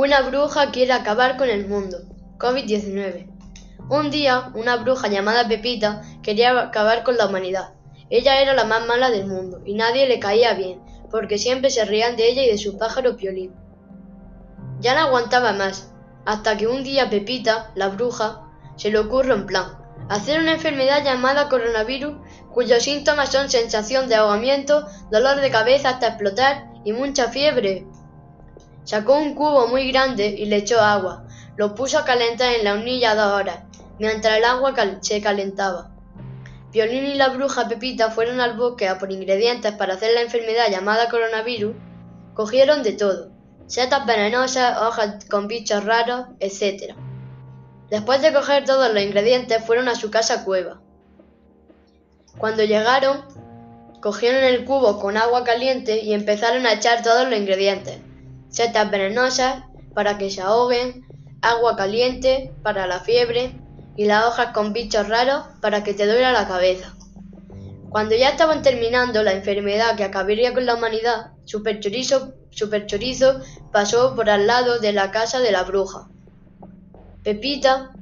Una bruja quiere acabar con el mundo. COVID-19. Un día, una bruja llamada Pepita quería acabar con la humanidad. Ella era la más mala del mundo y nadie le caía bien, porque siempre se reían de ella y de su pájaro Piolín. Ya no aguantaba más, hasta que un día Pepita, la bruja, se le ocurre un plan. Hacer una enfermedad llamada coronavirus, cuyos síntomas son sensación de ahogamiento, dolor de cabeza hasta explotar y mucha fiebre. Sacó un cubo muy grande y le echó agua. Lo puso a calentar en la hornilla dos horas, mientras el agua se calentaba. Violín y la bruja Pepita fueron al bosque a por ingredientes para hacer la enfermedad llamada coronavirus. Cogieron de todo, setas venenosas, hojas con bichos raros, etc. Después de coger todos los ingredientes, fueron a su casa cueva. Cuando llegaron, cogieron el cubo con agua caliente y empezaron a echar todos los ingredientes setas venenosas para que se ahoguen, agua caliente para la fiebre y las hojas con bichos raros para que te duela la cabeza. Cuando ya estaban terminando la enfermedad que acabaría con la humanidad, Super Chorizo, pasó por al lado de la casa de la bruja. Pepita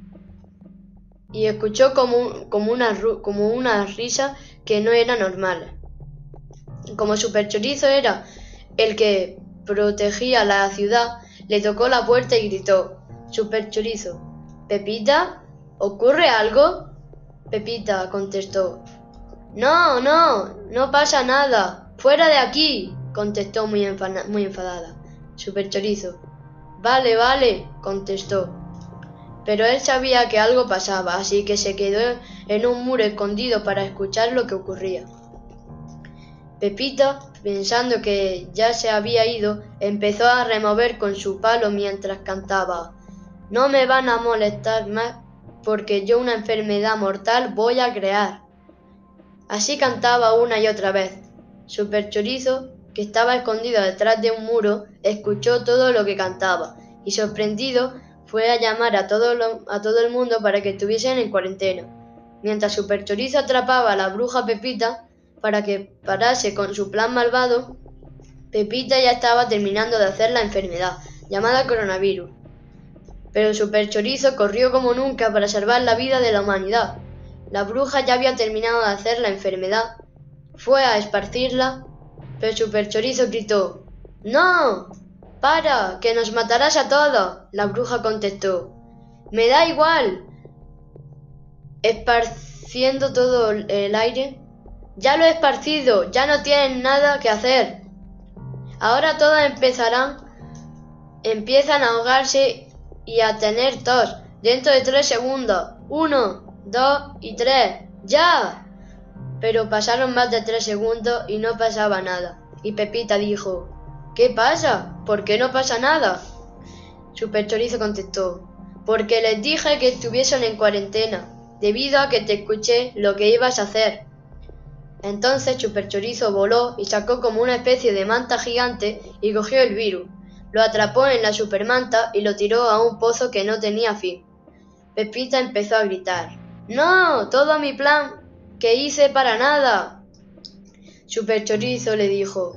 y escuchó como, como, una, como una risa que no era normal. Como Super Chorizo era el que protegía la ciudad, le tocó la puerta y gritó, Super chorizo, ¿Pepita? ¿Ocurre algo? Pepita contestó, No, no, no pasa nada, fuera de aquí, contestó muy, muy enfadada. Super chorizo, Vale, vale, contestó. Pero él sabía que algo pasaba, así que se quedó en un muro escondido para escuchar lo que ocurría. Pepita, pensando que ya se había ido, empezó a remover con su palo mientras cantaba. No me van a molestar más porque yo una enfermedad mortal voy a crear. Así cantaba una y otra vez. Super Chorizo, que estaba escondido detrás de un muro, escuchó todo lo que cantaba y sorprendido fue a llamar a todo, a todo el mundo para que estuviesen en cuarentena. Mientras Super Chorizo atrapaba a la bruja Pepita, para que parase con su plan malvado, Pepita ya estaba terminando de hacer la enfermedad, llamada coronavirus. Pero Super Chorizo corrió como nunca para salvar la vida de la humanidad. La bruja ya había terminado de hacer la enfermedad. Fue a esparcirla, pero Super Chorizo gritó, ¡No! ¡Para! ¡Que nos matarás a todos! La bruja contestó, ¡Me da igual! Esparciendo todo el aire, ya lo he esparcido, ya no tienen nada que hacer. Ahora todos empezarán, empiezan a ahogarse y a tener tos. Dentro de tres segundos. Uno, dos y tres. ¡Ya! Pero pasaron más de tres segundos y no pasaba nada. Y Pepita dijo, ¿Qué pasa? ¿Por qué no pasa nada? Super Chorizo contestó, porque les dije que estuviesen en cuarentena, debido a que te escuché lo que ibas a hacer. Entonces Chorizo voló y sacó como una especie de manta gigante y cogió el virus. Lo atrapó en la supermanta y lo tiró a un pozo que no tenía fin. Pepita empezó a gritar. ¡No! ¡Todo mi plan que hice para nada! Chorizo le dijo.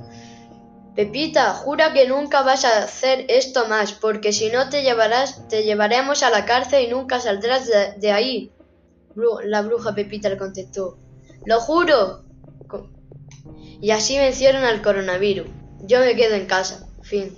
Pepita, jura que nunca vas a hacer esto más, porque si no te llevarás, te llevaremos a la cárcel y nunca saldrás de, de ahí. La bruja Pepita le contestó. Lo juro. Y así vencieron al coronavirus. Yo me quedo en casa. Fin.